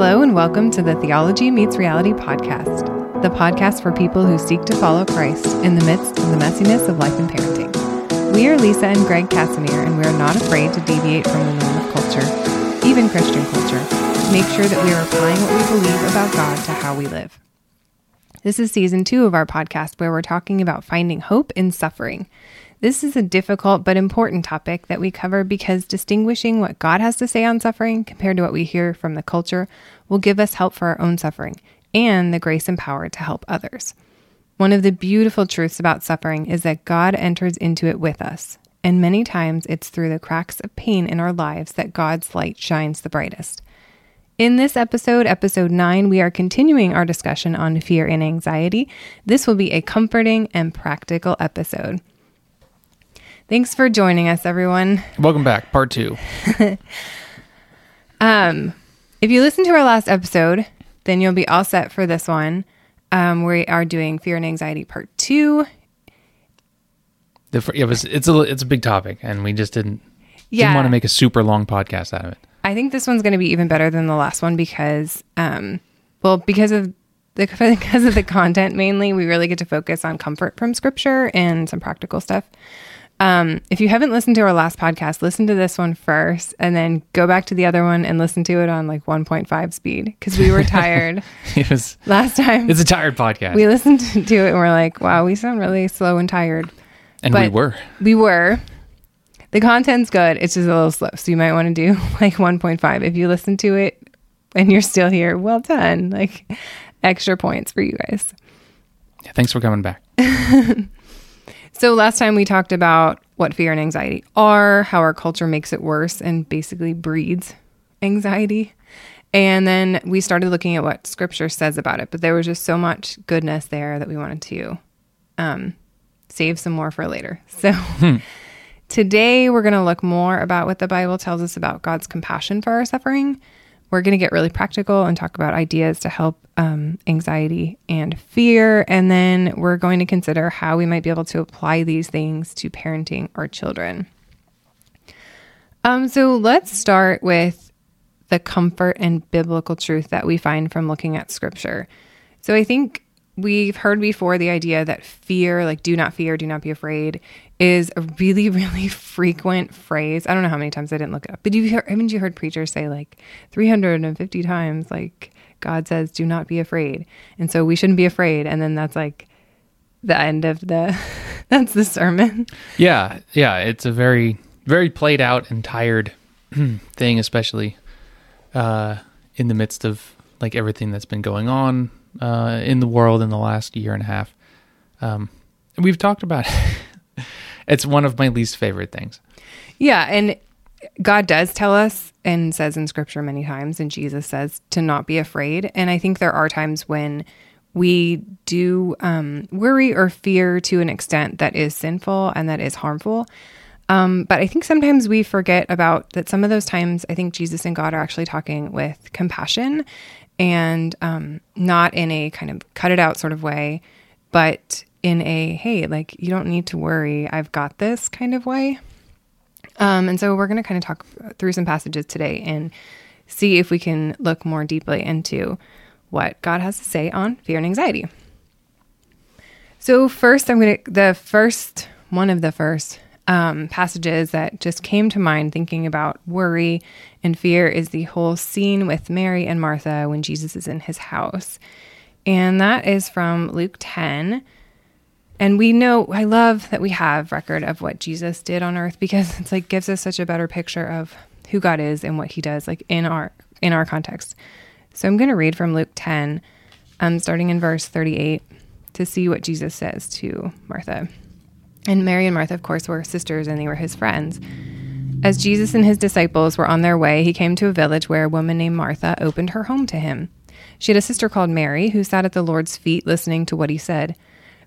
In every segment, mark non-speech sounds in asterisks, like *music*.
Hello, and welcome to the Theology Meets Reality podcast, the podcast for people who seek to follow Christ in the midst of the messiness of life and parenting. We are Lisa and Greg Casimir, and we are not afraid to deviate from the norm of culture, even Christian culture, to make sure that we are applying what we believe about God to how we live. This is season two of our podcast, where we're talking about finding hope in suffering. This is a difficult but important topic that we cover because distinguishing what God has to say on suffering compared to what we hear from the culture will give us help for our own suffering and the grace and power to help others. One of the beautiful truths about suffering is that God enters into it with us, and many times it's through the cracks of pain in our lives that God's light shines the brightest. In this episode, episode 9, we are continuing our discussion on fear and anxiety. This will be a comforting and practical episode. Thanks for joining us, everyone. Welcome back, part two. *laughs* um, if you listen to our last episode, then you'll be all set for this one. Um, we are doing fear and anxiety part two. The, it was it's a it's a big topic, and we just didn't yeah. didn't want to make a super long podcast out of it. I think this one's going to be even better than the last one because, um, well, because of the *laughs* because of the content mainly, we really get to focus on comfort from scripture and some practical stuff. Um, if you haven't listened to our last podcast, listen to this one first and then go back to the other one and listen to it on like 1.5 speed because we were *laughs* tired. it was last time. It's a tired podcast. We listened to it and we're like, wow, we sound really slow and tired. And but we were. We were. The content's good. It's just a little slow. So you might want to do *laughs* like 1.5. If you listen to it and you're still here, well done. Like extra points for you guys. Yeah, thanks for coming back. *laughs* So, last time we talked about what fear and anxiety are, how our culture makes it worse and basically breeds anxiety. And then we started looking at what scripture says about it, but there was just so much goodness there that we wanted to um, save some more for later. So, hmm. today we're going to look more about what the Bible tells us about God's compassion for our suffering we're going to get really practical and talk about ideas to help um, anxiety and fear. And then we're going to consider how we might be able to apply these things to parenting our children. Um, so let's start with the comfort and biblical truth that we find from looking at scripture. So I think we've heard before the idea that fear, like do not fear, do not be afraid, is a really, *laughs* really frequent phrase. I don't know how many times I didn't look it up, but you haven't you heard preachers say like 350 times, like God says, do not be afraid. And so we shouldn't be afraid. And then that's like the end of the, *laughs* that's the sermon. Yeah. Yeah. It's a very, very played out and tired *clears throat* thing, especially uh, in the midst of like everything that's been going on uh, in the world in the last year and a half. Um, we've talked about it. *laughs* it's one of my least favorite things. Yeah, and God does tell us and says in scripture many times, and Jesus says to not be afraid. And I think there are times when we do um, worry or fear to an extent that is sinful and that is harmful. Um, but I think sometimes we forget about that some of those times, I think Jesus and God are actually talking with compassion and um, not in a kind of cut it out sort of way, but in a hey, like you don't need to worry, I've got this kind of way. Um, and so we're going to kind of talk through some passages today and see if we can look more deeply into what God has to say on fear and anxiety. So, first, I'm going to, the first, one of the first um, passages that just came to mind thinking about worry and fear is the whole scene with Mary and Martha when Jesus is in his house. And that is from Luke 10. And we know, I love that we have record of what Jesus did on earth because it's like gives us such a better picture of who God is and what he does like in our in our context. So I'm going to read from Luke 10 um starting in verse 38 to see what Jesus says to Martha. And Mary and Martha, of course, were sisters and they were his friends. As Jesus and his disciples were on their way, he came to a village where a woman named Martha opened her home to him. She had a sister called Mary who sat at the Lord's feet listening to what he said.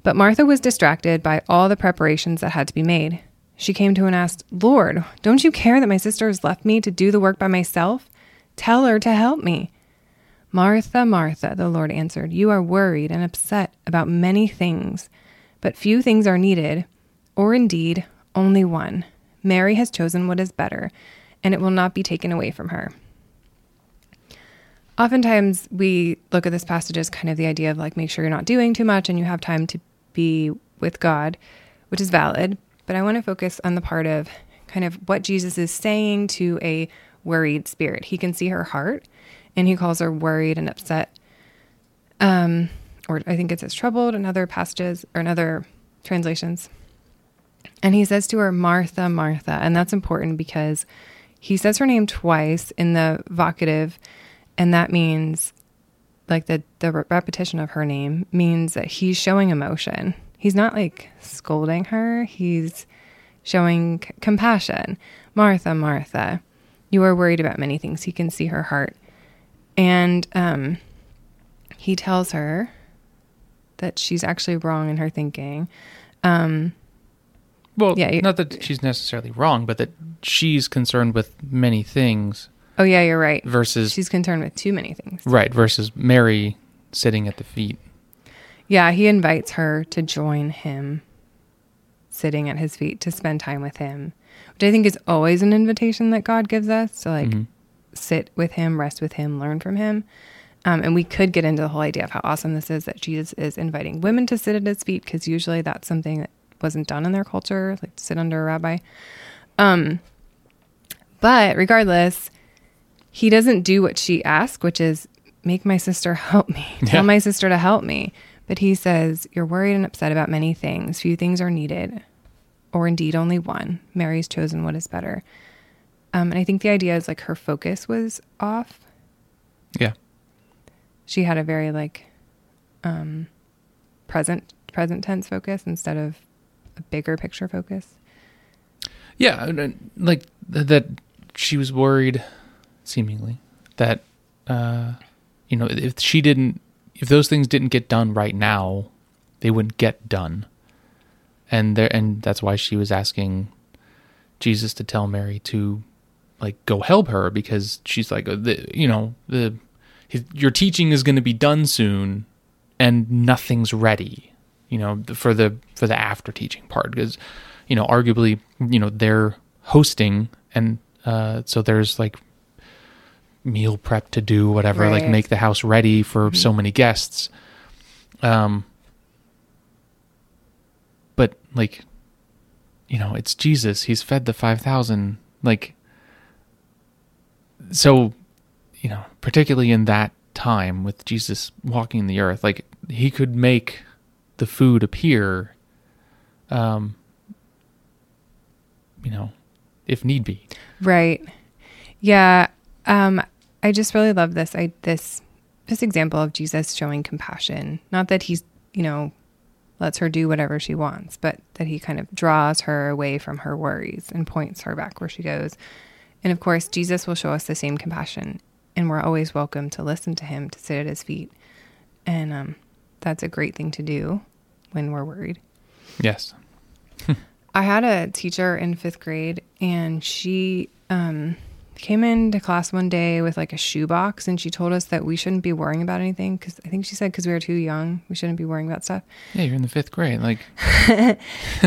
But Martha was distracted by all the preparations that had to be made. She came to him and asked, Lord, don't you care that my sister has left me to do the work by myself? Tell her to help me. Martha, Martha, the Lord answered, you are worried and upset about many things, but few things are needed or indeed only one. Mary has chosen what is better, and it will not be taken away from her. oftentimes we look at this passage as kind of the idea of like make sure you're not doing too much and you have time to be with God, which is valid. But I want to focus on the part of kind of what Jesus is saying to a worried spirit. He can see her heart and he calls her worried and upset. Um, or I think it says troubled in other passages or in other translations. And he says to her, Martha, Martha. And that's important because he says her name twice in the vocative, and that means like the the repetition of her name means that he's showing emotion. He's not like scolding her. He's showing c- compassion. Martha, Martha, you are worried about many things. He can see her heart, and um, he tells her that she's actually wrong in her thinking. Um, Well, Yeah, not that she's necessarily wrong, but that she's concerned with many things oh yeah, you're right. versus She's concerned with too many things. right versus Mary sitting at the feet. Yeah, he invites her to join him sitting at his feet to spend time with him, which I think is always an invitation that God gives us to like Mhm. sit with him, rest with him, learn from him. Um, and we could get into the whole idea of how awesome this is that Jesus is inviting women to sit at his feet because usually that's something that wasn't done in their culture, like to sit under a rabbi. Um, but regardless, he doesn't do what she asked, which is make my sister help me. *laughs* Yeah. Tell my sister to help me. But he says, You're worried and upset about many things. Few things are needed, or indeed only one. Mary's chosen what is better. Um, and I think the idea is like her focus was off. Yeah. She had a very like um, present present tense focus instead of a bigger picture focus. Yeah, like that she was worried, seemingly that uh, you know if she didn't, if those things didn't get done right now, they wouldn't get done, and there and that's why she was asking Jesus to tell Mary to like go help her because she's like uh, the you know the his, your teaching is going to be done soon and nothing's ready you know for the for the after teaching part. Because you know arguably you know they're hosting and uh so there's like meal prep to do whatever like make the house ready for so many guests um but like you know it's jesus he's fed the 5000 like so you know particularly in that time with jesus walking the earth like he could make the food appear um you know if need be Right. Yeah. Um, I just really love this. I this this example of Jesus showing compassion. Not that he's you know lets her do whatever she wants, but that he kind of draws her away from her worries and points her back where she goes. And of course, Jesus will show us the same compassion, and we're always welcome to listen to him, to sit at his feet, and um, that's a great thing to do when we're worried. yes *laughs* I had a teacher in fifth grade, and she um, came into class one day with like a shoebox, and she told us that we shouldn't be worrying about anything because I think she said because we were too young, we shouldn't be worrying about stuff. yeah you're in the fifth grade like *laughs*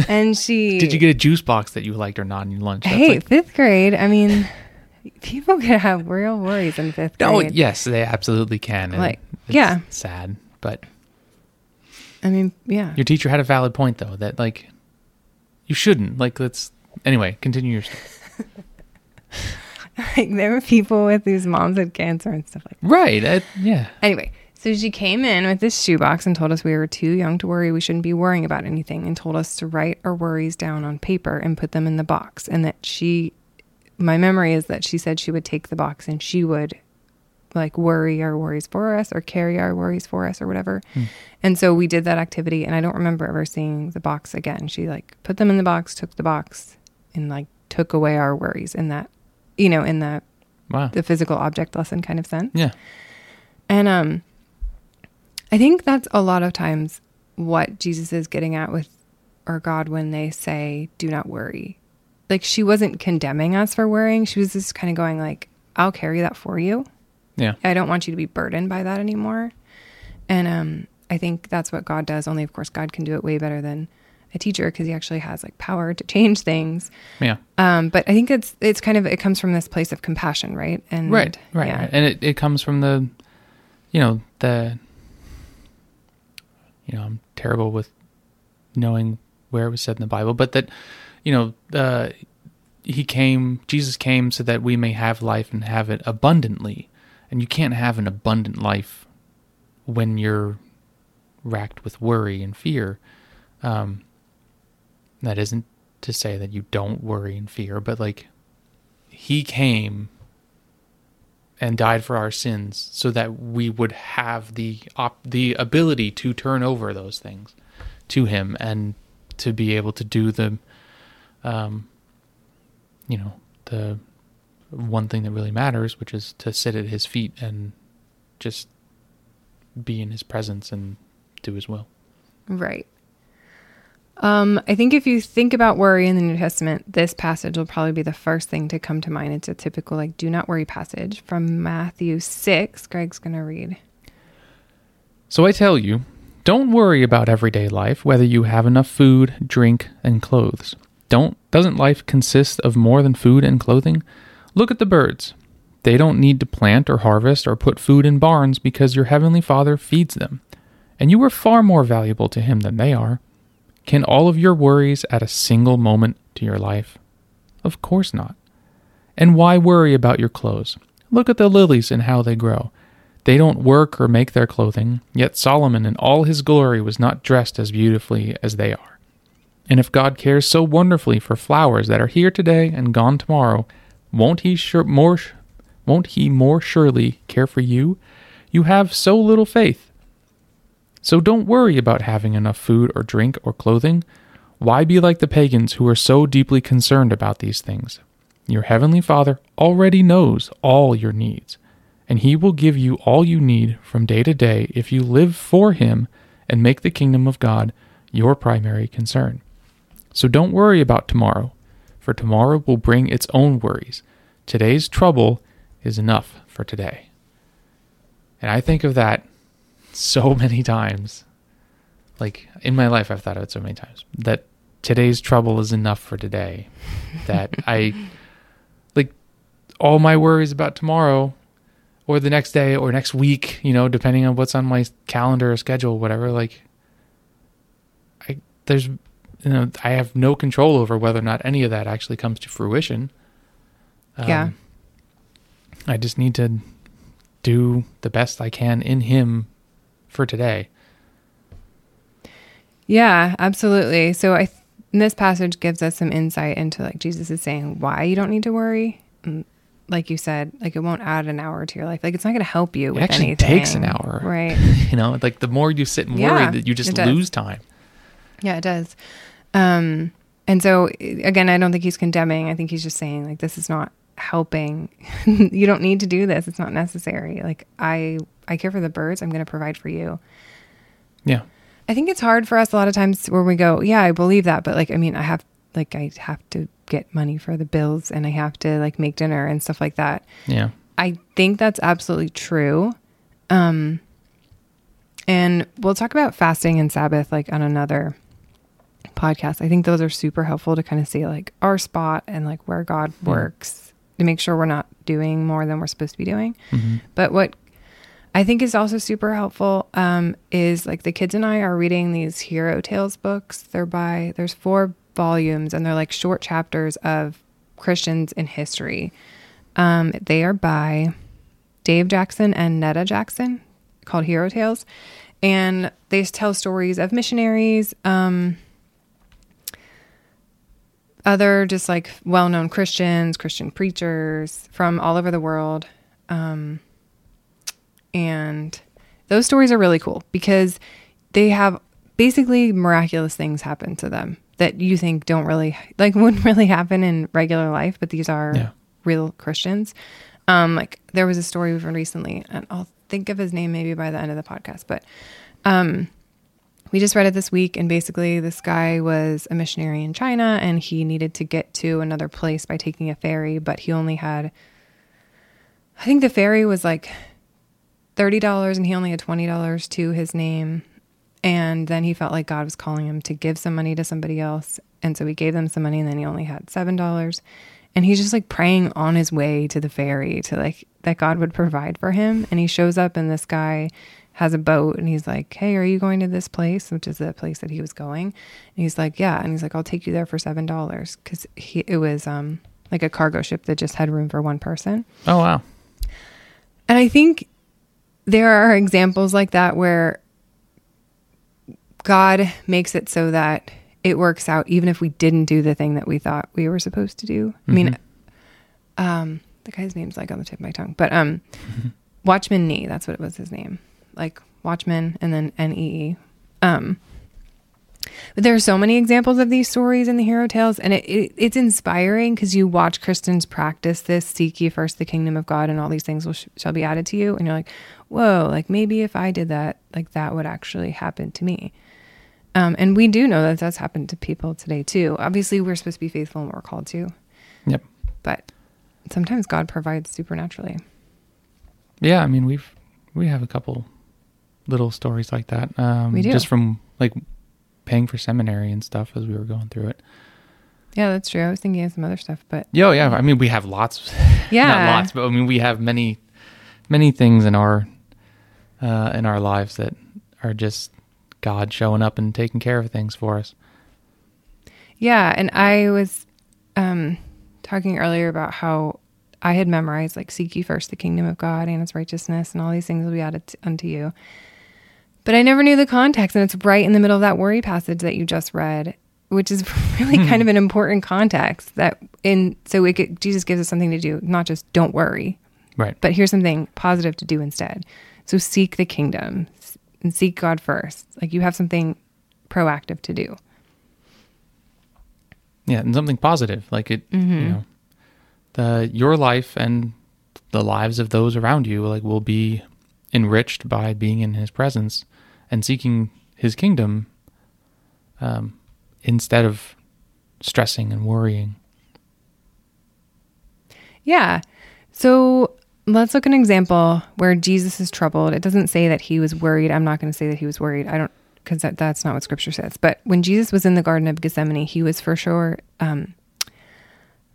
And she *laughs* did you get a juice box that you liked or not in your lunch That's Hey, like- fifth grade. I mean, people can have real worries in fifth grade. oh yes they absolutely can and Like, it's yeah. sad but I mean, yeah. your teacher had a valid point though that like you shouldn't like let's anyway continue your story *laughs* *laughs* Like, there were people with whose moms had cancer and stuff like. that. right uh, yeah Anyway, so she came in with this shoebox and told us we were too young to worry. We shouldn't be worrying about anything, and told us to write our worries down on paper and put them in the box. And that she, my memory is that she said she would take the box and she would like worry our worries for us or carry our worries for us or whatever. And so we did that activity, and I don't remember ever seeing the box again. She like put them in the box, took the box, and like took away our worries in that, you know, in the wow the physical object lesson kind of sense. yeah And um I think that's a lot of times what Jesus is getting at with or God when they say do not worry. Like she wasn't condemning us for worrying. She was just kind of going like I'll carry that for you. yeah I don't want you to be burdened by that anymore. And um I think that's what God does. Only of course God can do it way better than a teacher because he actually has like power to change things. Yeah. Um, but I think it's it's kind of it comes from this place of compassion, right? And right right, yeah. right. and it, it comes from the you know the you know i'm terrible with knowing where it was said in the bible but that you know uh, he came jesus came so that we may have life and have it abundantly and you can't have an abundant life when you're racked with worry and fear um, that isn't to say that you don't worry and fear but like he came and died for our sins so that we would have the op- the ability to turn over those things to him and to be able to do the um you know the one thing that really matters which is to sit at his feet and just be in his presence and do his will Right. Um, I think if you think about worry in the New Testament, this passage will probably be the first thing to come to mind. It's a typical like do not worry passage from Matthew 6. Greg's going to read. So I tell you, don't worry about everyday life, whether you have enough food, drink, and clothes. Don't doesn't life consist of more than food and clothing? Look at the birds. They don't need to plant or harvest or put food in barns because your heavenly Father feeds them. And you are far more valuable to him than they are. Can all of your worries add a single moment to your life? Of course not. And why worry about your clothes? Look at the lilies and how they grow. They don't work or make their clothing, yet Solomon in all his glory was not dressed as beautifully as they are. And if God cares so wonderfully for flowers that are here today and gone tomorrow, won't he sure more won't he more surely care for you? You have so little faith. So don't worry about having enough food or drink or clothing. Why be like the pagans who are so deeply concerned about these things? Your heavenly Father already knows all your needs, and he will give you all you need from day to day if you live for him and make the kingdom of God your primary concern. So don't worry about tomorrow, for tomorrow will bring its own worries. Today's trouble is enough for today. And I think of that so *laughs* many times. Like in my life, I've thought of it so many times that today's trouble is enough for today. *laughs* That I, like, all my worries about tomorrow or the next day or next week, you know, depending on what's on my calendar or schedule, whatever, like, I, there's, you know, I have no control over whether or not any of that actually comes to fruition. Um, yeah. I just need to do the best I can in Him for today. Yeah, absolutely. So I th- this passage gives us some insight into like Jesus is saying why you don't need to worry. And like you said, like it won't add an hour to your life. Like it's not going to help you It with actually anything. takes an hour. *laughs* Right. You know, like the more you sit and Yeah, worry, that you just lose time. Yeah, it does. Um, and so again, I don't think he's condemning. I think he's just saying like this is not helping. *laughs* you don't need to do this. It's not necessary. Like I I care for the birds. I'm going to provide for you. Yeah. I think it's hard for us a lot of times where we go, yeah, I believe that, but like I mean, I have like I have to get money for the bills and I have to like make dinner and stuff like that. Yeah. I think that's absolutely true. Um, and we'll talk about fasting and Sabbath like on another podcast. I think those are super helpful to kind of see like our spot and like where God works to make sure we're not doing more than we're supposed to be doing. Mhm. But what I think is also super helpful um, is like the kids and I are reading these Hero Tales books. They're by, there's four volumes and they're like short chapters of Christians in history. Um, they are by Dave Jackson and Neta Jackson called Hero Tales. And they tell stories of missionaries, um, other just like well known Christians, Christian preachers from all over the world. Um, and those stories are really cool because they have basically miraculous things happen to them that you think don't really *laughs* like wouldn't really happen in regular life, but these are Yeah. real Christians. Um, like there was a story we read recently, and I'll think of his name maybe by the end of the podcast, but um, we just read it this week, and basically this guy was a missionary in China, and he needed to get to another place by taking a ferry, but he only had, I think the ferry was like thirty dollars, and he only had twenty dollars to his name, And then he felt like God was calling him to give some money to somebody else. And so he gave them some money and then he only had $7. And he's just like praying on his way to the ferry to like that God would provide for him. And he shows up and this guy has a boat and he's like, Hey, are you going to this place? Which is the place that he was going. And he's like, Yeah. And he's like, I'll take you there for seven dollars. Cause he it was um like a cargo ship that just had room for one person. Oh wow. And I think there are examples like that where God makes it so that it works out even if we didn't do the thing that we thought we were supposed to do. I mean, um, the guy's name's like on the tip of my tongue, but um, Watchman Nee, that's what it was his name, like Watchman and then N E E. Um, but there are so many examples of these stories in the hero tales, and it, it it's inspiring because you watch Christians practice this: seek ye first the kingdom of God, and all these things will sh- shall be added to you. And you're like, whoa, like maybe if I did that, like that would actually happen to me. Um, and we do know that that's happened to people today too. Obviously, we're supposed to be faithful and what we're called to, Yep. but sometimes God provides supernaturally. Yeah, I mean we've we have a couple little stories like that. Um, We do. just from like paying for seminary and stuff as we were going through it. Yeah, that's true. I was thinking of some other stuff, but Yeah, yeah. I mean we have lots. *laughs* yeah, Not lots, but I mean we have many, many things in our uh, in our lives that are just God showing up and taking care of things for us. Yeah, and I was um, talking earlier about how I had memorized like "Seek ye first the kingdom of God and His righteousness, and all these things will be added to, unto you." But I never knew the context, and it's right in the middle of that worry passage that you just read, which is *laughs* really kind of an important context. That in so it Jesus gives us something to do, not just don't worry, Right. but here's something positive to do instead. So seek the kingdom and seek God first. Like you have something proactive to do. Yeah, and something positive, like it, Mm-hmm. you know, the your life and the lives of those around you, like will be enriched by being in His presence and seeking His kingdom, um, instead of stressing and worrying. Yeah. So let's look at an example where Jesus is troubled. It doesn't say that he was worried. I'm not going to say that he was worried. I don't, because that, that's not what scripture says. But when Jesus was in the Garden of Gethsemane, he was for sure um,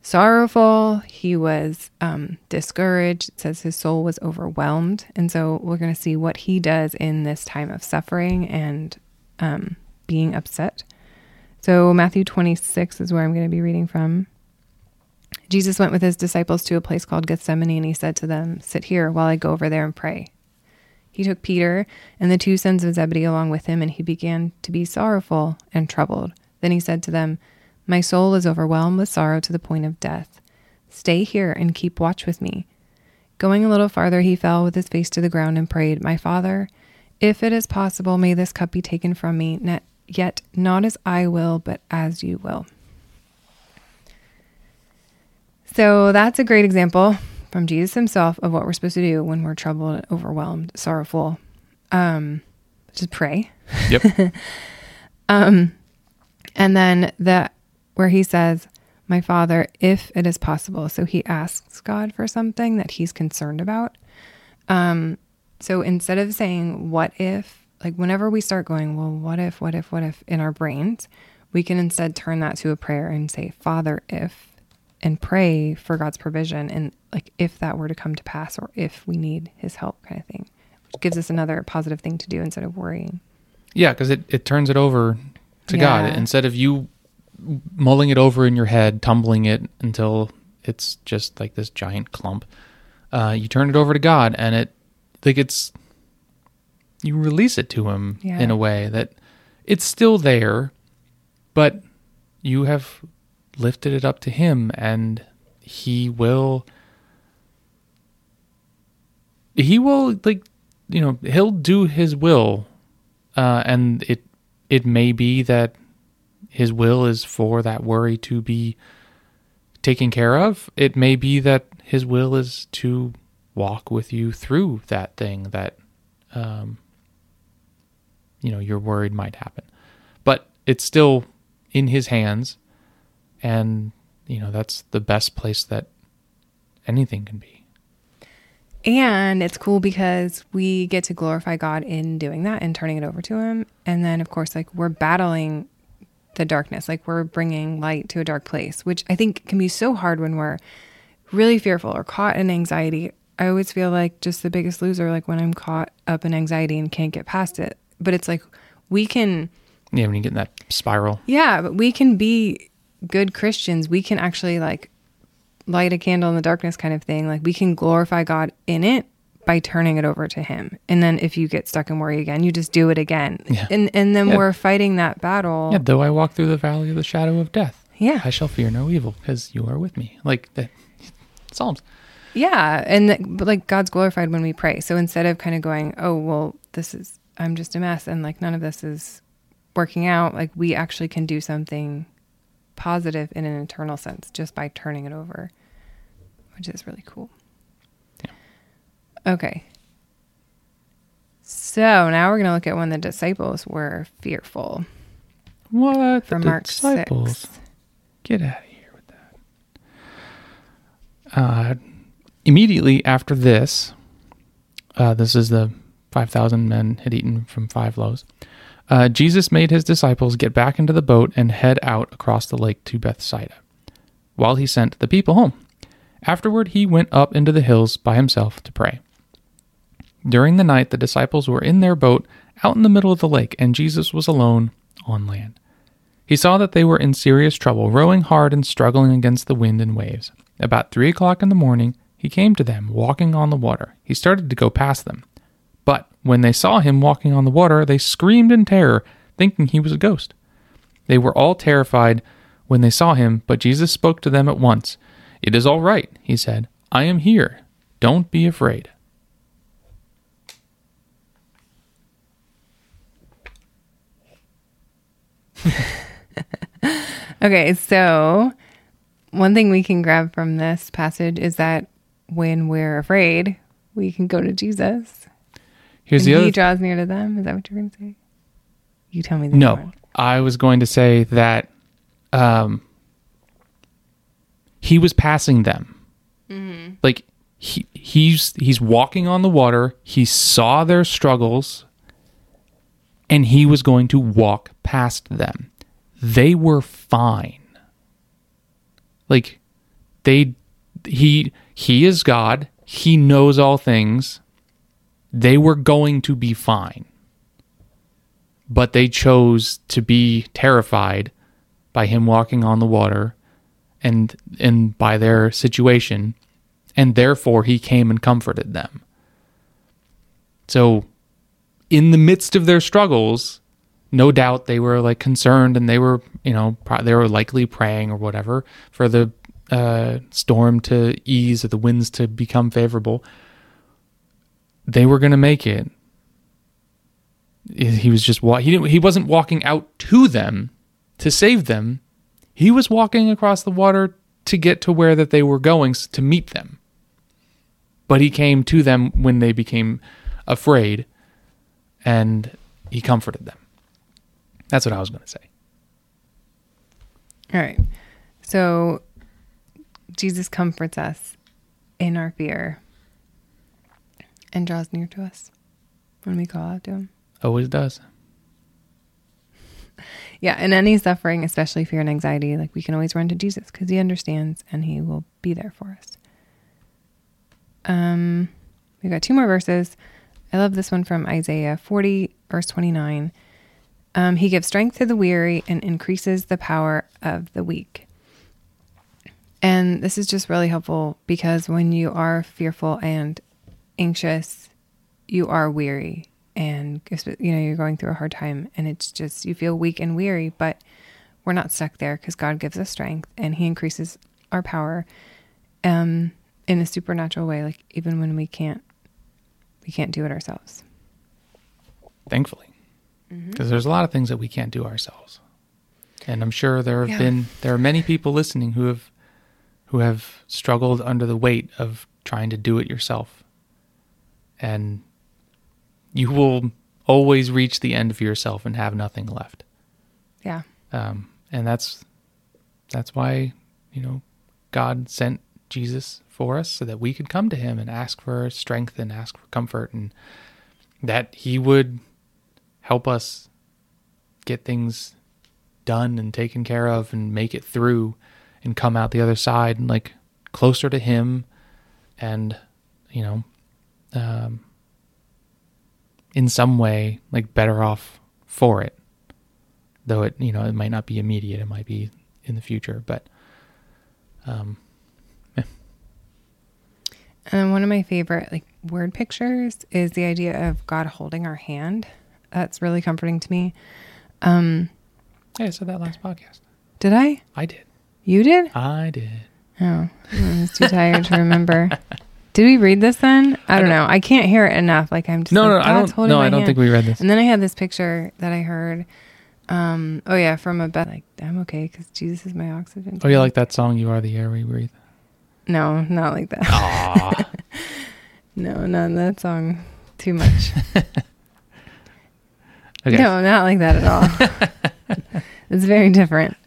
sorrowful. He was um, discouraged. It says his soul was overwhelmed. And so we're going to see what he does in this time of suffering and um, being upset. So Matthew 26 is where I'm going to be reading from. Jesus went with his disciples to a place called Gethsemane, and he said to them, Sit here while I go over there and pray. He took Peter and the two sons of Zebedee along with him, and he began to be sorrowful and troubled. Then he said to them, My soul is overwhelmed with sorrow to the point of death. Stay here and keep watch with me. Going a little farther, he fell with his face to the ground and prayed, My father, if it is possible, may this cup be taken from me, yet not as I will, but as you will. So that's a great example from Jesus himself of what we're supposed to do when we're troubled, overwhelmed, sorrowful. Um, just pray. Yep. *laughs* Um, and then the where he says, "My Father, if it is possible." So he asks God for something that he's concerned about. Um, so instead of saying "What if," like whenever we start going, "Well, what if, what if, what if," in our brains, we can instead turn that to a prayer and say, "Father, if," and pray for God's provision and like if that were to come to pass or if we need His help, kind of thing, which gives us another positive thing to do instead of worrying. Yeah, because it, it turns it over to God instead of you mulling it over in your head, tumbling it until it's just like this giant clump. Uh, you turn it over to God, and it like it's you release it to Him Yeah. in a way that it's still there, but you have lifted it up to Him, and He will. He will like you know he'll do his will uh, and it it may be that his will is for that worry to be taken care of. It may be that his will is to walk with you through that thing that um, you know you're worried might happen, but it's still in his hands, and you know that's the best place that anything can be. And it's cool because we get to glorify God in doing that and turning it over to Him. And then, of course, like we're battling the darkness, like we're bringing light to a dark place, which I think can be so hard when we're really fearful or caught in anxiety. I always feel like just the biggest loser, like when I'm caught up in anxiety and can't get past it. But it's like we can, Yeah, when you get in that spiral. yeah, but we can be good Christians. We can actually like light a candle in the darkness kind of thing. Like we can glorify God in it by turning it over to him. And then if you get stuck in worry again, you just do it again. Yeah. And and then Yeah. we're fighting that battle. Yeah, though I walk through the valley of the shadow of death, Yeah. I shall fear no evil because you are with me. Like the *laughs* Psalms. Yeah, and th- but like God's glorified when we pray. So instead of kind of going, "Oh, well, this is I'm just a mess and like none of this is working out," like we actually can do something positive in an internal sense just by turning it over, which is really cool. Okay. So now we're going to look at when the disciples were fearful What? from the Mark disciples. 6. Get out of here with that. Uh, immediately after this, uh, this is the 5,000 men had eaten from five loaves. Uh, Jesus made his disciples get back into the boat and head out across the lake to Bethsaida, while he sent the people home. Afterward, he went up into the hills by himself to pray. During the night, the disciples were in their boat out in the middle of the lake, and Jesus was alone on land. He saw that they were in serious trouble, rowing hard and struggling against the wind and waves. About three o'clock in the morning, he came to them, walking on the water. He started to go past them. But when they saw him walking on the water, they screamed in terror, thinking he was a ghost. They were all terrified when they saw him, but Jesus spoke to them at once. It is all right, he said. I am here. Don't be afraid. *laughs* Okay, so one thing we can grab from this passage is that when we're afraid, we can go to Jesus. Here's the he draws near to them. Is that what you're going to say? You tell me the No, one. I was going to say that um, he was passing them. Like he he's he's walking on the water. He saw their struggles, and he was going to walk past them. They were fine. Like they he he is God. He knows all things. They were going to be fine but they chose to be terrified by him walking on the water and and by their situation and therefore he came and comforted them so in the midst of their struggles no doubt they were like concerned and they were you know pro- they were likely praying or whatever for the uh, storm to ease or the winds to become favorable. They were going to make it. He was just wa- he didn't he wasn't walking out to them to save them. He was walking across the water to get to where that they were going to meet them. But he came to them when they became afraid and he comforted them that's what i was going to say All right. So Jesus comforts us in our fear and draws near to us when we call out to him. always does *laughs* Yeah, in any suffering, especially fear and anxiety, like we can always run to Jesus because he understands and he will be there for us. Um, we got two more verses. I love this one from Isaiah 40, verse 29. Um, he gives strength to the weary and increases the power of the weak. And this is just really helpful because when you are fearful and anxious, you are weary and you know you're going through a hard time and it's just you feel weak and weary, but we're not stuck there because God gives us strength and he increases our power um in a supernatural way like even when we can't we can't do it ourselves. thankfully because there's a lot of things that we can't do ourselves and i'm sure there have Yeah. been there are many people listening who have who have struggled under the weight of trying to do it yourself and you will always reach the end of yourself and have nothing left Yeah. um, and that's that's why you know god sent Jesus for us so that we could come to him and ask for strength and ask for comfort and that he would help us get things done and taken care of and make it through and come out the other side and like closer to him and you know um in some way like better off for it. Though it you know it might not be immediate. It might be in the future but um And one of my favorite like word pictures is the idea of God holding our hand. That's really comforting to me. Um, hey, I said that last podcast did I? i did You did? i did Oh, I was too tired to remember. *laughs* Did we read this then? I don't know. I can't hear it enough. Like I'm just no like, no i don't no i don't hand." think we read this And then I had this picture that I heard. Um, oh yeah, from a Beth. Like I'm okay because Jesus is my oxygen. oh you like that song you are the air we breathe No, not like that. *laughs* No, not that song. Too much. *laughs* okay No, not like that at all. *laughs* it's very different.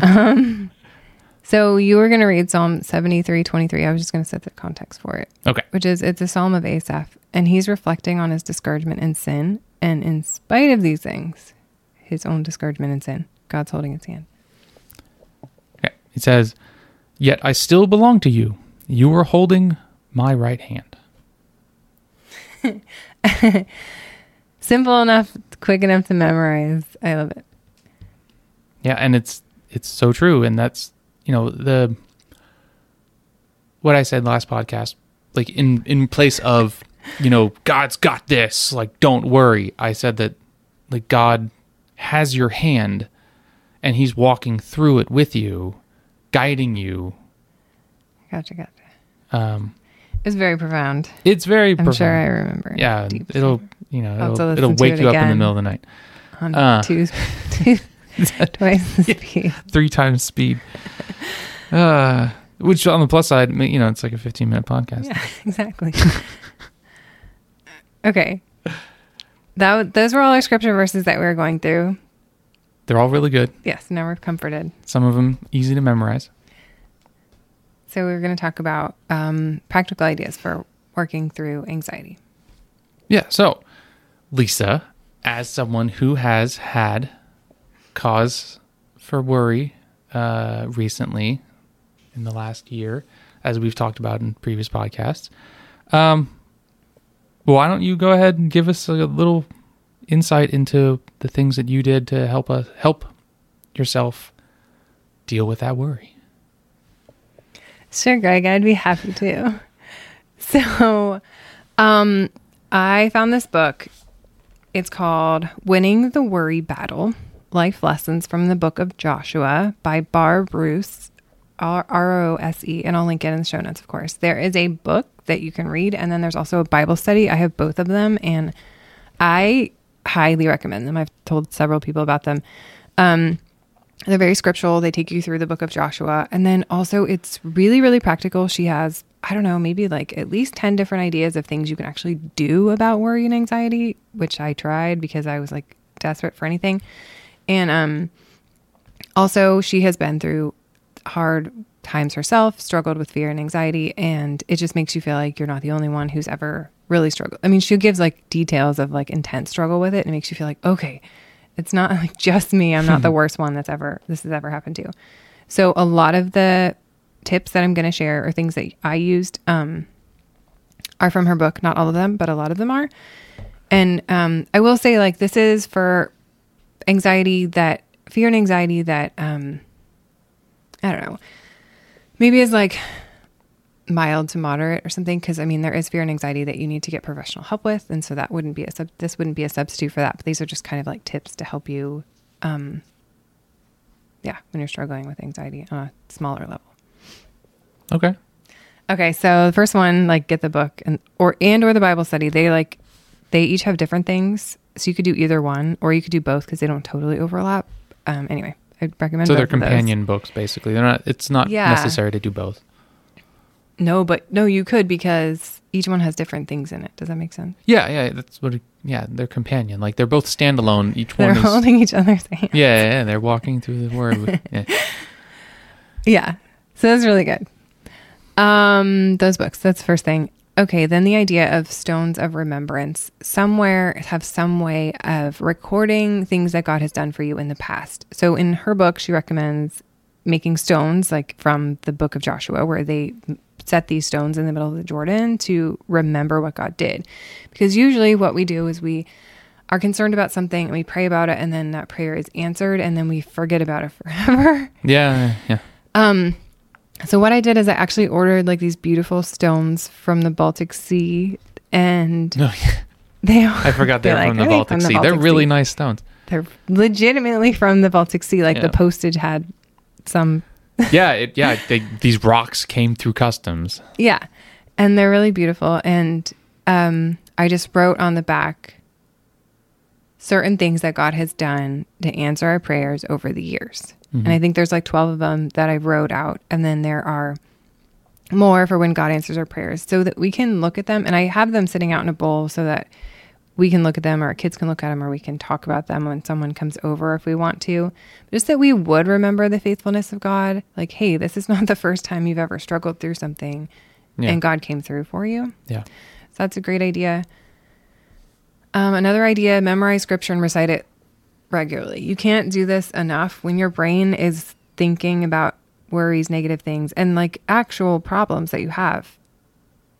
um, so you were going to read Psalm 73, 23. I was just going to set the context for it, okay which is it's a psalm of Asaph, and he's reflecting on his discouragement and sin. And in spite of these things, his own discouragement and sin, God's holding his hand. Okay. It says, Yet I still belong to you. You are holding my right hand. *laughs* Simple enough, quick enough to memorize. I love it. Yeah, and it's it's so true. And that's you know, the what I said last podcast, like in in place of, you know, God's got this, like don't worry. I said that like God has your hand and he's walking through it with you, guiding you. Gotcha, gotcha. Um It's very profound. it's very I'm profound. sure I remember. yeah, it'll you know, I'll it'll, it'll wake it you up in the middle of the night. on Uh. *laughs* two, two, *laughs* twice the speed. *laughs* three times speed. Uh, which on the plus side, you know, it's like a 15 minute podcast. Yeah, exactly. okay. That those were all our scripture verses that we were going through. They're all really good. Yes, now we're comforted. Some of them easy to memorize. So we're going to talk about um, practical ideas for working through anxiety. Yeah. So, Lisa, as someone who has had cause for worry uh, recently in the last year, as we've talked about in previous podcasts, um, why don't you go ahead and give us a little insight into the things that you did to help us help yourself deal with that worry? Sure, Greg, I'd be happy to. *laughs* So, um, I found this book. It's called Winning the Worry Battle Life Lessons from the Book of Joshua by Barb Roose, R O S E, and I'll link it in the show notes, of course. There is a book that you can read, and then there's also a Bible study. I have both of them, and I highly recommend them. I've told several people about them. Um, they're very scriptural. They take you through the book of Joshua. And then also, it's really, really practical. She has, I don't know, maybe like at least 10 different ideas of things you can actually do about worry and anxiety, which I tried because I was like desperate for anything. And um, also, she has been through hard times herself, struggled with fear and anxiety. And it just makes you feel like you're not the only one who's ever really struggle. I mean, she gives like details of like intense struggle with it and it makes you feel like, okay, it's not *laughs* like just me. I'm not the *laughs* worst one that's ever this has ever happened to. So a lot of the tips that I'm going to share are things that I used um, are from her book. Not all of them, but a lot of them are. And um, I will say, like, this is for anxiety that fear and anxiety that um, I don't know, maybe is like mild to moderate or something. Because I mean, there is fear and anxiety that you need to get professional help with, and so that wouldn't be a sub- this wouldn't be a substitute for that. But these are just kind of like tips to help you, um, yeah, when you're struggling with anxiety on a smaller level. Okay. Okay, so the first one, like get the book and or and or the Bible study. They like they each have different things, so you could do either one or you could do both because they don't totally overlap. Um, anyway, I'd recommend. So they're of those. companion books, basically. They're not. It's not Yeah. necessary to do both. No, but no, you could because each one has different things in it. Does that make sense? Yeah, yeah. That's what. It, yeah, they're companion. Like they're both standalone. Each They're one is. holding each other's *laughs* hand. Yeah, yeah, yeah, they're walking through the word. With, yeah. *laughs* Yeah. So that's really good. Um, those books. That's the first thing. Okay, then the idea of stones of remembrance. Somewhere have some way of recording things that God has done for you in the past. So in her book, she recommends making stones like from the book of Joshua, where they set these stones in the middle of the Jordan to remember what God did. Because usually what we do is we are concerned about something and we pray about it, and then that prayer is answered, and then we forget about it *laughs* forever. Yeah, yeah. Um, so what I did is I actually ordered like these beautiful stones from the Baltic Sea, and *laughs* No, they are. I forgot they're They're from like, the "Are they Baltic from the Sea. They're really Sea?" nice stones. They're legitimately from the Baltic Sea. Like Yeah. the postage had some, *laughs* Yeah, it, yeah. They, these rocks came through customs. yeah, and they're really beautiful. And um, I just wrote on the back certain things that God has done to answer our prayers over the years. And I think there's like 12 of them that I wrote out. And then there are more for when God answers our prayers so that we can look at them. And I have them sitting out in a bowl so that we can look at them or our kids can look at them or we can talk about them when someone comes over if we want to. Just that we would remember the faithfulness of God. Like, hey, this is *laughs* not the first time you've ever struggled through something Yeah. and God came through for you. Yeah. So that's a great idea. Um, another idea memorize scripture and recite it regularly. You can't do this enough when your brain is thinking about worries, negative things, and like actual problems that you have.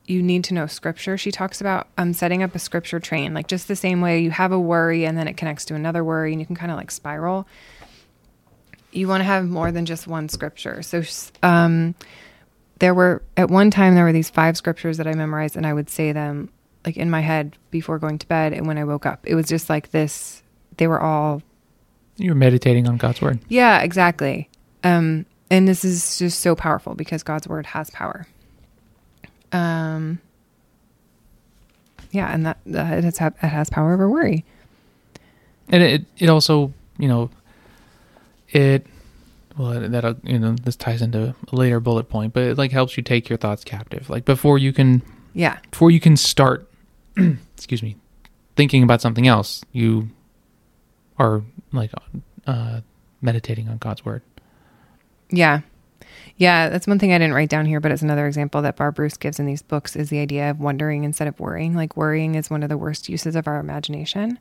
You need to know scripture. She talks about um, setting up a scripture train, like just the same way you have a worry and then it connects to another worry and you can kind of like spiral. You want to have more than just one scripture. So, um, there were at one time there were these five scriptures that I memorized and I would say them like in my head before going to bed and when I woke up. It was just like this they were all You were meditating on God's word. yeah, exactly. Um and this is just so powerful because God's word has power. Um yeah, and that, that it, has, it has power over worry. and it it also you know it well that you know this ties into a later bullet point but it like helps you take your thoughts captive like before you can Yeah. before you can start *clears throat* excuse me thinking about something else you are like uh meditating on god's word Yeah. Yeah, that's one thing I didn't write down here, but it's another example that Barb Roose gives in these books is the idea of wondering instead of worrying. Like worrying is one of the worst uses of our imagination.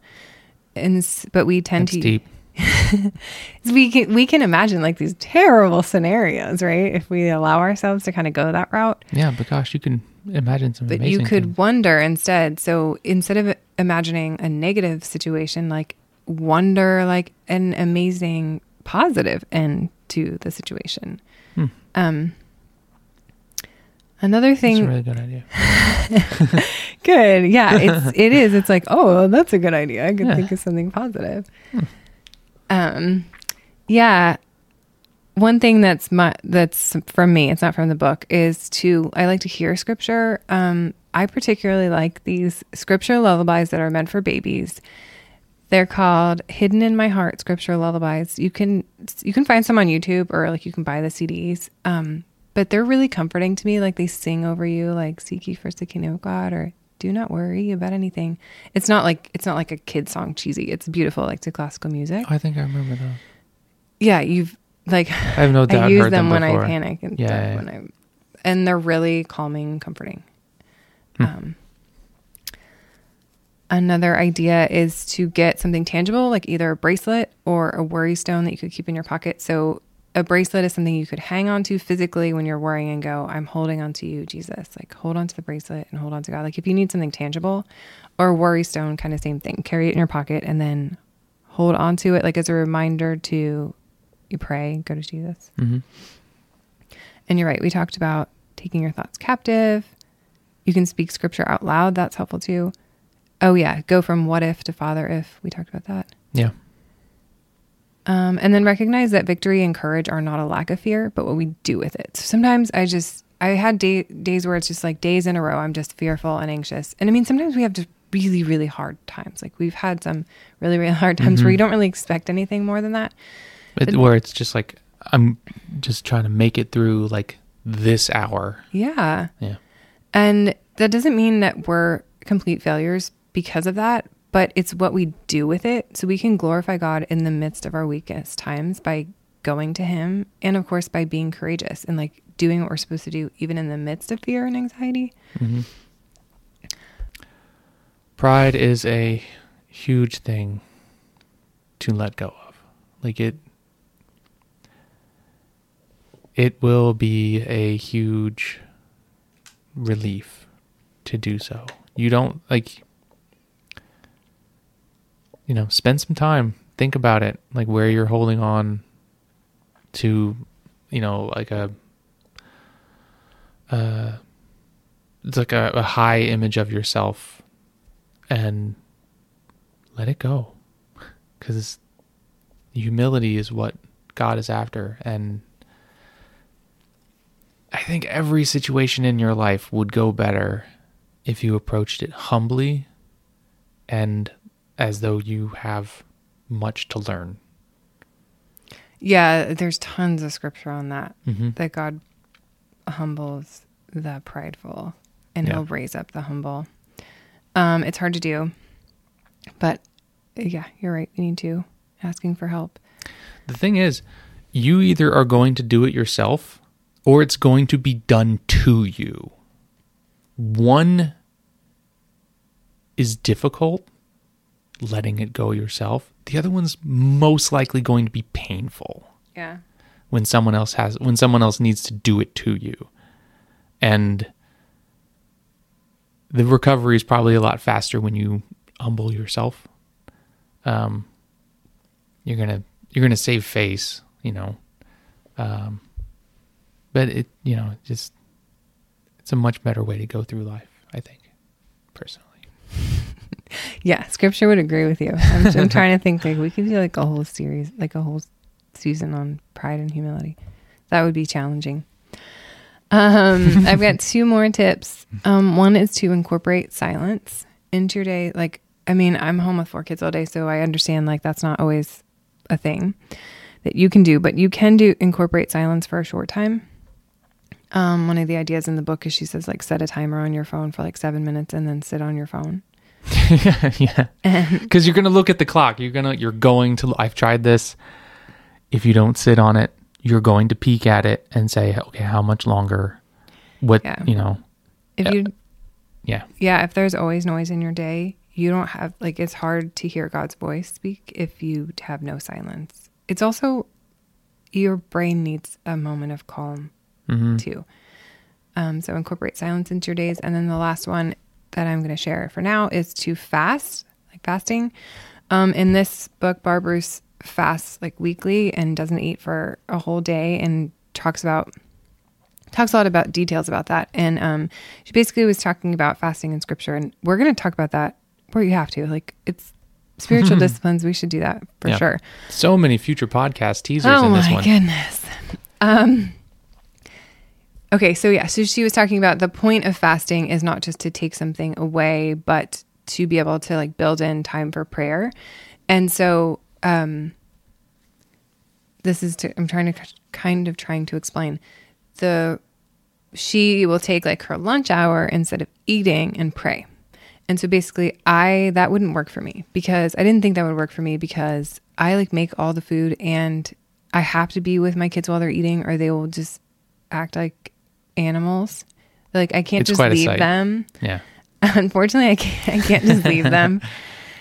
And but we tend That's to deep *laughs* we can we can imagine like these terrible scenarios, right? If we allow ourselves to kind of go that route. yeah but gosh you can imagine some But you could things. wonder instead. So instead of imagining a negative situation, like wonder like an amazing positive end to the situation. Hmm. Um, another that's a thing, really good idea *laughs* good, yeah, it's *laughs* it is. It's like, oh, that's a good idea. I could Yeah. think of something positive. Hmm. Um, yeah. One thing that's my that's from me, it's not from the book, is to I like to hear scripture. Um, I particularly like these scripture lullabies that are meant for babies. They're called "Hidden in My Heart" scripture lullabies. You can you can find some on YouTube or like you can buy the CDs. Um, but they're really comforting to me. Like they sing over you, like "Seek ye first the kingdom of God" or "Do not worry about anything." It's not like it's not like a kid song cheesy. It's beautiful, like to classical music. i think i remember those Yeah, you've like *laughs* i have no doubt I use heard them, when. I panic and Yeah, stuff, yeah, when I and they're really calming, and comforting. Hmm. Um, another idea is to get something tangible, like either a bracelet or a worry stone that you could keep in your pocket. So a bracelet is something you could hang on to physically when you're worrying and go, I'm holding on to you, Jesus. Like hold on to the bracelet and hold on to God. Like if you need something tangible or a worry stone, kind of same thing. Carry it in your pocket and then hold on to it like as a reminder to you pray, go to Jesus. Mhm. And you're right. We talked about taking your thoughts captive. You can speak scripture out loud. That's helpful too. Oh, yeah. Go from what if to father if. We talked about that. yeah Um, and then recognize that victory and courage are not a lack of fear, but what we do with it. So sometimes I just, I had day, days where it's just like days in a row, I'm just fearful and anxious. And I mean, sometimes we have just really, really hard times. Like we've had some really, really hard times where Mhm. you don't really expect anything more than that. it, where it's just like i'm just trying to make it through like this hour Yeah. yeah And that doesn't mean that we're complete failures because of that, but it's what we do with it. So we can glorify God in the midst of our weakest times by going to him and of course by being courageous and like doing what we're supposed to do even in the midst of fear and anxiety. hmm Pride is a huge thing to let go of. Like it it will be a huge relief to do so. You don't like you know, spend some time, think about it, like where you're holding on to, you know, like a uh it's like a, a high image of yourself and let it go. Because humility is what god is after. And i think every situation in your life would go better if you approached it humbly and as though you have much to learn Yeah, there's tons of scripture on that mm-hmm. that God humbles the prideful and Yeah. he'll raise up the humble. Um, it's hard to do, but yeah, you're right. We need to asking for help. The thing is, you either are going to do it yourself or it's going to be done to you. One is difficult, letting it go yourself. The other one's most likely going to be painful Yeah. when someone else has when someone else needs to do it to you. And the recovery is probably a lot faster when you humble yourself. Um you're going to you're going to save face, you know. Um but it, you know, just it's a much better way to go through life, I think, personally. *laughs* Yeah, scripture would agree with you. I'm, I'm *laughs* trying to think like we could do like a whole series, like a whole season on pride and humility. That would be challenging. Um, *laughs* I've got two more tips. Um, one is to incorporate silence into your day. Like, I mean, I'm home with four kids all day, so I understand like that's not always a thing that you can do, but you can do incorporate silence for a short time. Um, one of the ideas in the book is she says like set a timer on your phone for like seven minutes and then sit on your phone. *laughs* yeah. Because you're gonna look at the clock you're gonna you're going to i've tried this if you don't sit on it you're going to peek at it and say okay how much longer what Yeah. you know if you yeah yeah, if there's always noise in your day, you don't have like it's hard to hear God's voice speak if you have no silence. It's also your brain needs a moment of calm hmm too. Um, so incorporate silence into your days, and then the last one that I'm going to share for now is to fast, like fasting. Um, in this book, Barb Roose fasts like weekly and doesn't eat for a whole day, and talks about talks a lot about details about that. And um, she basically was talking about fasting in scripture, and we're going to talk about that where you have to. Like it's spiritual *laughs* disciplines, we should do that for Yeah. sure. so many future podcast teasers Oh in this my one goodness. Um Okay, so yeah, so she was talking about the point of fasting is not just to take something away, but to be able to like build in time for prayer. And so um this is to I'm trying to kind of trying to explain the she will take like her lunch hour instead of eating and pray. And so basically I that wouldn't work for me because I didn't think that would work for me because I like make all the food and I have to be with my kids while they're eating or they will just act like animals. Like I can't It's just leave them. yeah *laughs* Unfortunately, I can't, I can't just leave *laughs* them.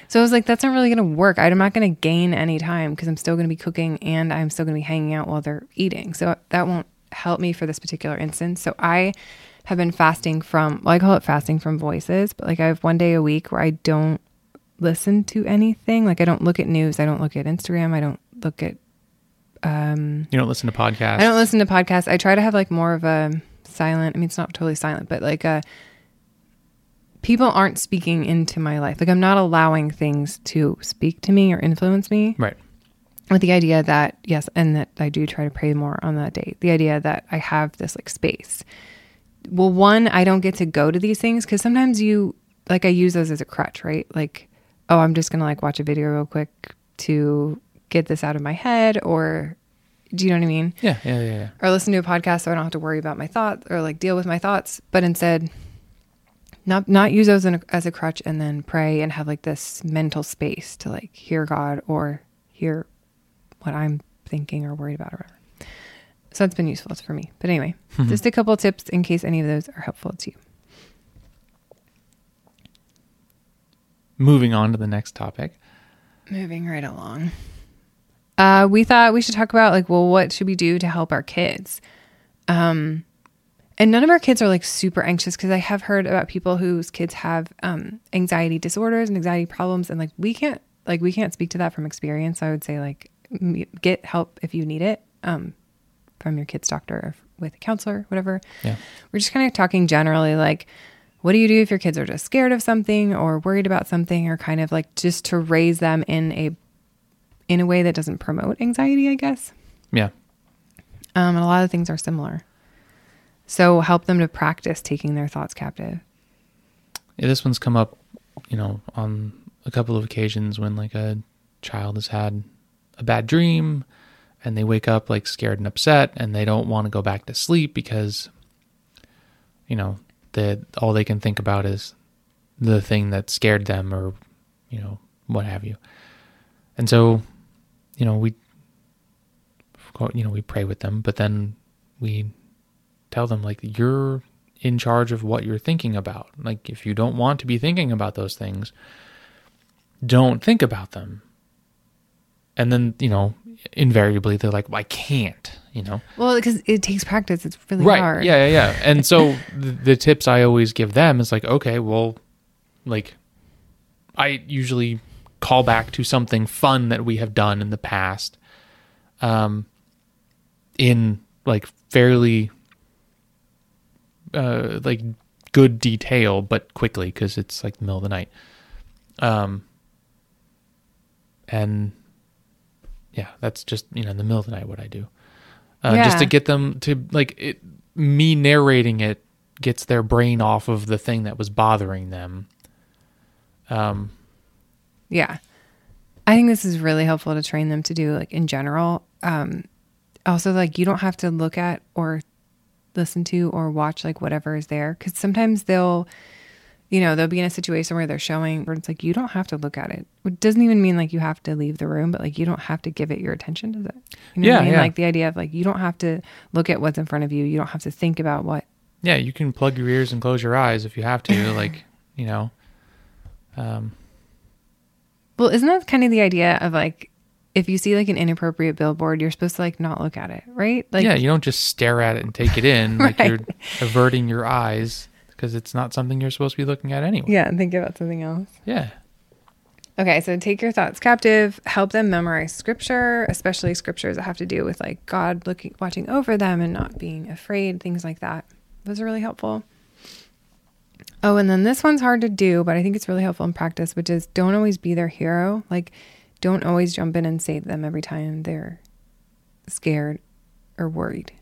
So I was like, that's not really going to work. I'm not going to gain any time because I'm still going to be cooking and I'm still going to be hanging out while they're eating. So that won't help me for this particular instance. So I have been fasting from, well, I call it fasting from voices, but like I have one day a week where I don't listen to anything. Like I don't look at news. I don't look at Instagram. I don't look at, um, you don't listen to podcasts I don't listen to podcasts. I try to have like more of a silent. I mean, it's not totally silent, but like a people aren't speaking into my life. Like I'm not allowing things to speak to me or influence me. right With the idea that yes, and that I do try to pray more on that day. The idea that I have this like space. Well, one, I don't get to go to these things because sometimes you like I use those as a crutch, right? Like, oh, I'm just gonna like watch a video real quick to get this out of my head, or do you know what I mean? yeah yeah yeah, yeah. or listen to a podcast so I don't have to worry about my thoughts or like deal with my thoughts, but instead not not use those in a, as a crutch and then pray and have like this mental space to like hear God or hear what I'm thinking or worried about or whatever. So that's been useful for me. But anyway, hmm. just a couple tips in case any of those are helpful to you. Moving on to the next topic. Moving right along. Uh, we thought we should talk about like, well, what should we do to help our kids? Um, and none of our kids are like super anxious because I have heard about people whose kids have um, anxiety disorders and anxiety problems, and like we can't like we can't speak to that from experience. I would say like get help if you need it um, from your kid's doctor or with a counselor, whatever. Yeah. We're just kind of talking generally like what do you do if your kids are just scared of something or worried about something or kind of like just to raise them in a in a way that doesn't promote anxiety, I guess. Yeah. Um, and a lot of things are similar. So help them to practice taking their thoughts captive. Yeah, this one's come up, you know, on a couple of occasions when like a child has had a bad dream and they wake up like scared and upset and they don't want to go back to sleep because you know, that all they can think about is the thing that scared them or you know, what have you. And so, you know, we you know, we pray with them, but then we tell them like you're in charge of what you're thinking about. Like if you don't want to be thinking about those things, don't think about them. And then, you know, invariably they're like, well, I can't, you know. Well, because it takes practice. It's really right. hard. Yeah, yeah, yeah. And so *laughs* the, the tips I always give them is like, okay, well, like I usually call back to something fun that we have done in the past. Um in like fairly uh, like good detail, but quickly because it's like the middle of the night. Um, and yeah, that's just you know in the middle of the night what I do, uh, just to get them to like it. Me narrating it gets their brain off of the thing that was bothering them. Um, Yeah. I think this is really helpful to train them to do like in general. Um also like you don't have to look at or listen to or watch like whatever is there cuz sometimes they'll you know, they'll be in a situation where they're showing where it's like you don't have to look at it. It doesn't even mean like you have to leave the room, but like you don't have to give it your attention, does it? You know what Yeah, I mean? yeah. Like the idea of like you don't have to look at what's in front of you. You don't have to think about what yeah, you can plug your ears and close your eyes if you have to. like you know, um, Well, isn't that kind of the idea of like if you see like an inappropriate billboard, you're supposed to like not look at it, right? Like yeah, you don't just stare at it and take it in. *laughs* Like Right. you're averting your eyes because it's not something you're supposed to be looking at anyway. yeah, and think about something else. Yeah. Okay, so take your thoughts captive, help them memorize scripture, especially scriptures that have to do with like God looking watching over them and not being afraid, things like that. Those are really helpful. Oh, and then this one's hard to do, but I think it's really helpful in practice, which is don't always be their hero. Like don't always jump in and save them every time they're scared or worried.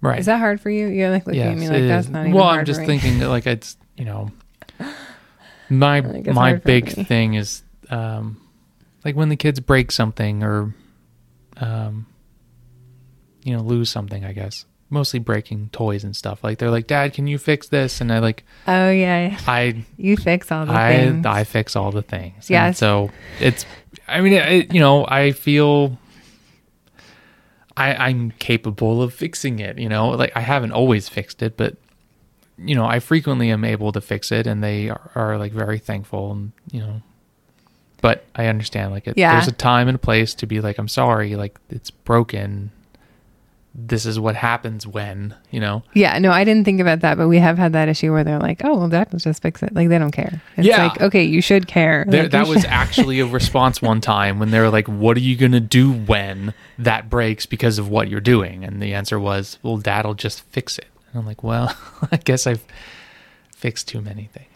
Right. Is that hard for you? You're like looking at me like that's is. not even Well, I'm just thinking that, like it's you know, *laughs* my my big thing is um, like when the kids break something or um, you know, lose something. I guess mostly breaking toys and stuff. Like they're like, Dad, can you fix this? And I like Oh yeah, I you fix all the I things. I fix all the things. Yes. so it's, I mean, it, you know, I feel I I'm capable of fixing it. You know, like I haven't always fixed it, but you know, I frequently am able to fix it, and they are, are like very thankful, and you know. But I understand, like, it, Yeah. there's a time and a place to be like, I'm sorry, like it's broken. This is what happens when, you know. Yeah, no, I didn't think about that, but we have had that issue where they're like, "Oh, well, Dad will just fix it." Like they don't care. It's Yeah. like, okay, you should care. There, Like, that was should- *laughs* actually a response one time when they were like, "What are you gonna do when that breaks because of what you're doing?" And the answer was, "Well, Dad'll just fix it." And I'm like, "Well, *laughs* I guess I've fixed too many things."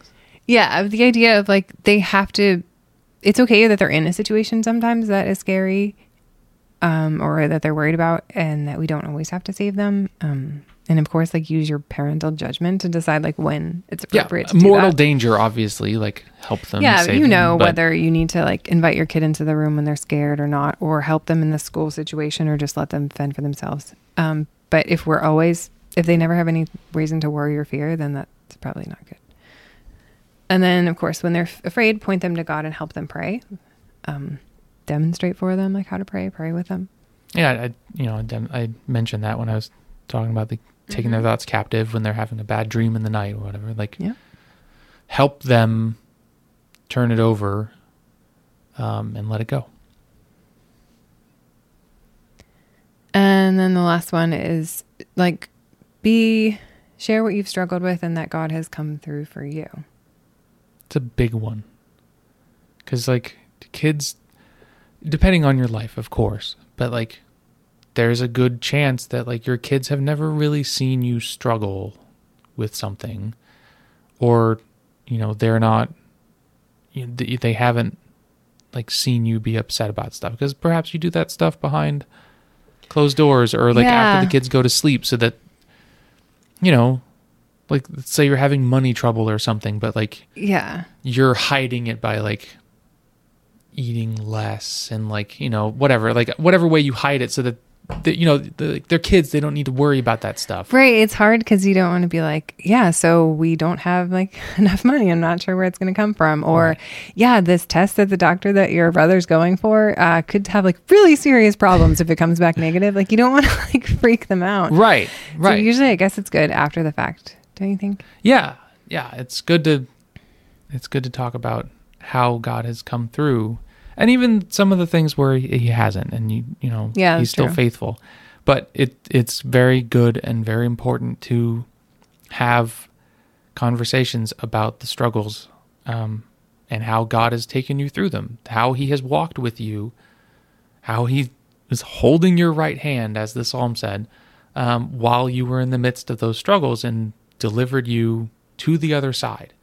yeah. Uh, the idea of like they have to. It's okay that they're in a situation sometimes that is scary, um, or that they're worried about, and that we don't always have to save them. Um, and of course, like use your parental judgment to decide like when it's Yeah, appropriate to do mortal that. danger, obviously, like help them. yeah, you them, know but- whether you need to like invite your kid into the room when they're scared or not, or help them in the school situation, or just let them fend for themselves. Um, but if we're always, if they never have any reason to worry or fear, then that's probably not good. And then, of course, when they're f- afraid, point them to God and help them pray. Um, demonstrate for them like how to pray, pray with them. Yeah, I you know I mentioned that when I was talking about the taking their Mhm. thoughts captive when they're having a bad dream in the night or whatever. Like, Yeah. help them turn it over um, and let it go. And then the last one is like be share what you've struggled with and that God has come through for you. It's a big one. Because, like, kids, depending on your life, of course, but like, there's a good chance that, like, your kids have never really seen you struggle with something, or, you know, they're not, you know, they- they haven't, like, seen you be upset about stuff. Because perhaps you do that stuff behind closed doors or, like, after the kids go to sleep so that, you know, like, let's say you're having money trouble or something, but, like, Yeah. you're hiding it by like eating less and like you know whatever like whatever way you hide it so that, that you know the, they're kids they don't need to worry about that stuff Right. It's hard because you don't want to be like, yeah, so we don't have like *laughs* enough money. I'm not sure where it's going to come from. Or, Right. yeah, this test that the doctor that your brother's going for uh, could have like really serious problems if it comes back negative. Like, you don't want to *laughs* like freak them out. right So right usually, I guess it's good after the fact. Don't you think? yeah yeah it's good to it's good to talk about how god has come through and even some of the things where he, he hasn't and you you know Yeah, he's still true. faithful but it it's very good and very important to have conversations about the struggles um, and how God has taken you through them, how He has walked with you, how He is holding your right hand, as the psalm said, um, while you were in the midst of those struggles and delivered you to the other side.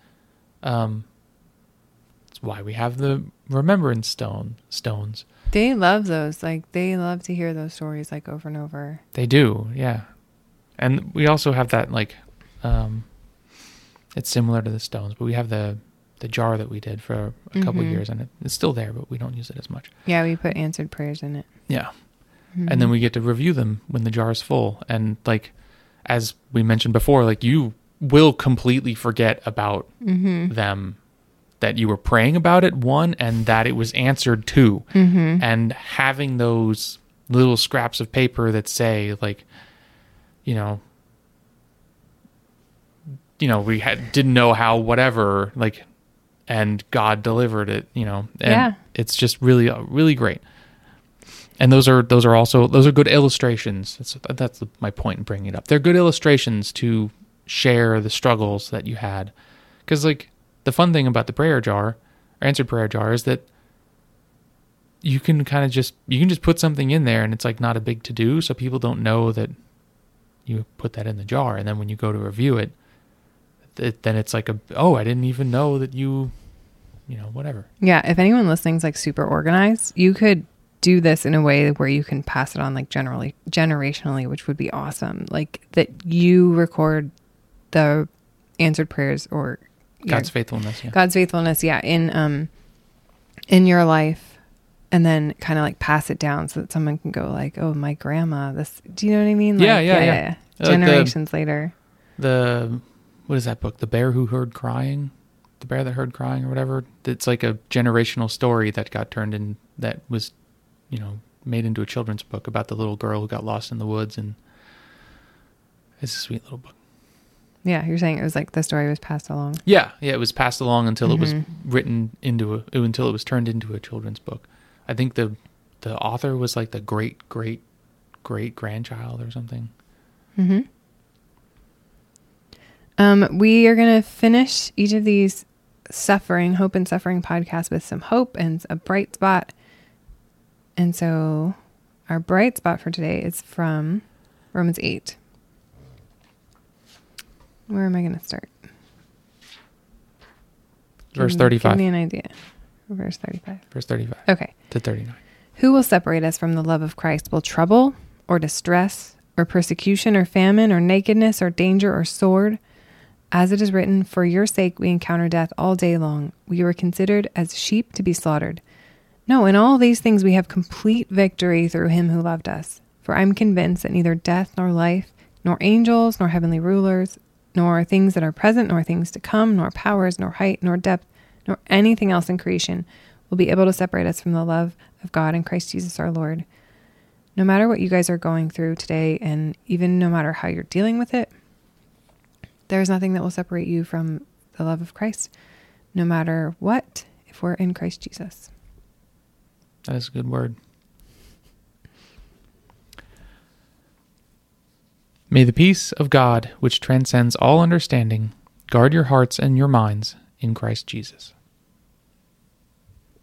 Um, why we have the remembrance stone stones. They love those. Like, they love to hear those stories like over and over. They do, yeah. And we also have that like um it's similar to the stones, but we have the the jar that we did for a couple Mhm. years and it, it's still there, but we don't use it as much. Yeah, we put answered prayers in it. Yeah. Mhm. And then we get to review them when the jar is full and like as we mentioned before, like you will completely forget about Mhm. them that you were praying about it one and that it was answered two. Mhm. and having those little scraps of paper that say like you know you know we had didn't know how whatever like and god delivered it you know and Yeah. it's just really uh, really great. And those are those are also those are good illustrations. That's that's my point in bringing it up. They're good illustrations to share the struggles that you had. Because like the fun thing about the prayer jar or answered prayer jar is that you can kind of just you can just put something in there and it's like not a big to do so people don't know that you put that in the jar and then when you go to review it, it then it's like a oh I didn't even know that you you know whatever Yeah, if anyone listening's like super organized, you could do this in a way where you can pass it on like generally generationally, which would be awesome. Like that you record the answered prayers or your- God's faithfulness yeah God's faithfulness, yeah, in um in your life and then kind of like pass it down so that someone can go like, "Oh, my grandma, this do you know what I mean?" Like, Yeah, yeah, yeah. Like the- Generations later. the what is that book the bear who heard crying the bear that heard crying or whatever it's like a generational story that got turned in that was you know made into a children's book about the little girl who got lost in the woods and it's a sweet little book Yeah, you're saying it was like the story was passed along. Yeah, yeah, it was passed along until it was Mhm. written into a until it was turned into a children's book. I think the the author was like the great great great grandchild or something. Mm-hmm. Um, we are going to finish each of these suffering, hope and suffering podcasts with some hope and a bright spot. And so our bright spot for today is from Romans 8. Where am I going to start? Verse thirty five. Give me an idea. Verse 35. Verse thirty five Okay. to thirty nine. Who will separate us from the love of Christ? Will trouble or distress or persecution or famine or nakedness or danger or sword? As it is written, For your sake we encounter death all day long. We were considered as sheep to be slaughtered. No, in all these things we have complete victory through him who loved us. For I'm convinced that neither death nor life, nor angels, nor heavenly rulers, nor things that are present, nor things to come, nor powers, nor height, nor depth, nor anything else in creation will be able to separate us from the love of God in Christ Jesus our Lord. No matter what you guys are going through today, and even no matter how you're dealing with it, there is nothing that will separate you from the love of Christ, no matter what, if we're in Christ Jesus. That is a good word. May the peace of God, which transcends all understanding, guard your hearts and your minds in Christ Jesus.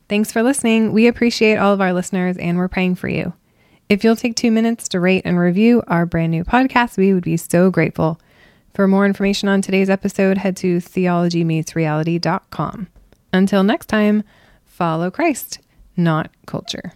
Thanks for listening. We appreciate all of our listeners and we're praying for you. If you'll take two minutes to rate and review our brand new podcast, we would be so grateful. For more information on today's episode, head to theologymeetsreality.com. Until next time, follow Christ, not culture.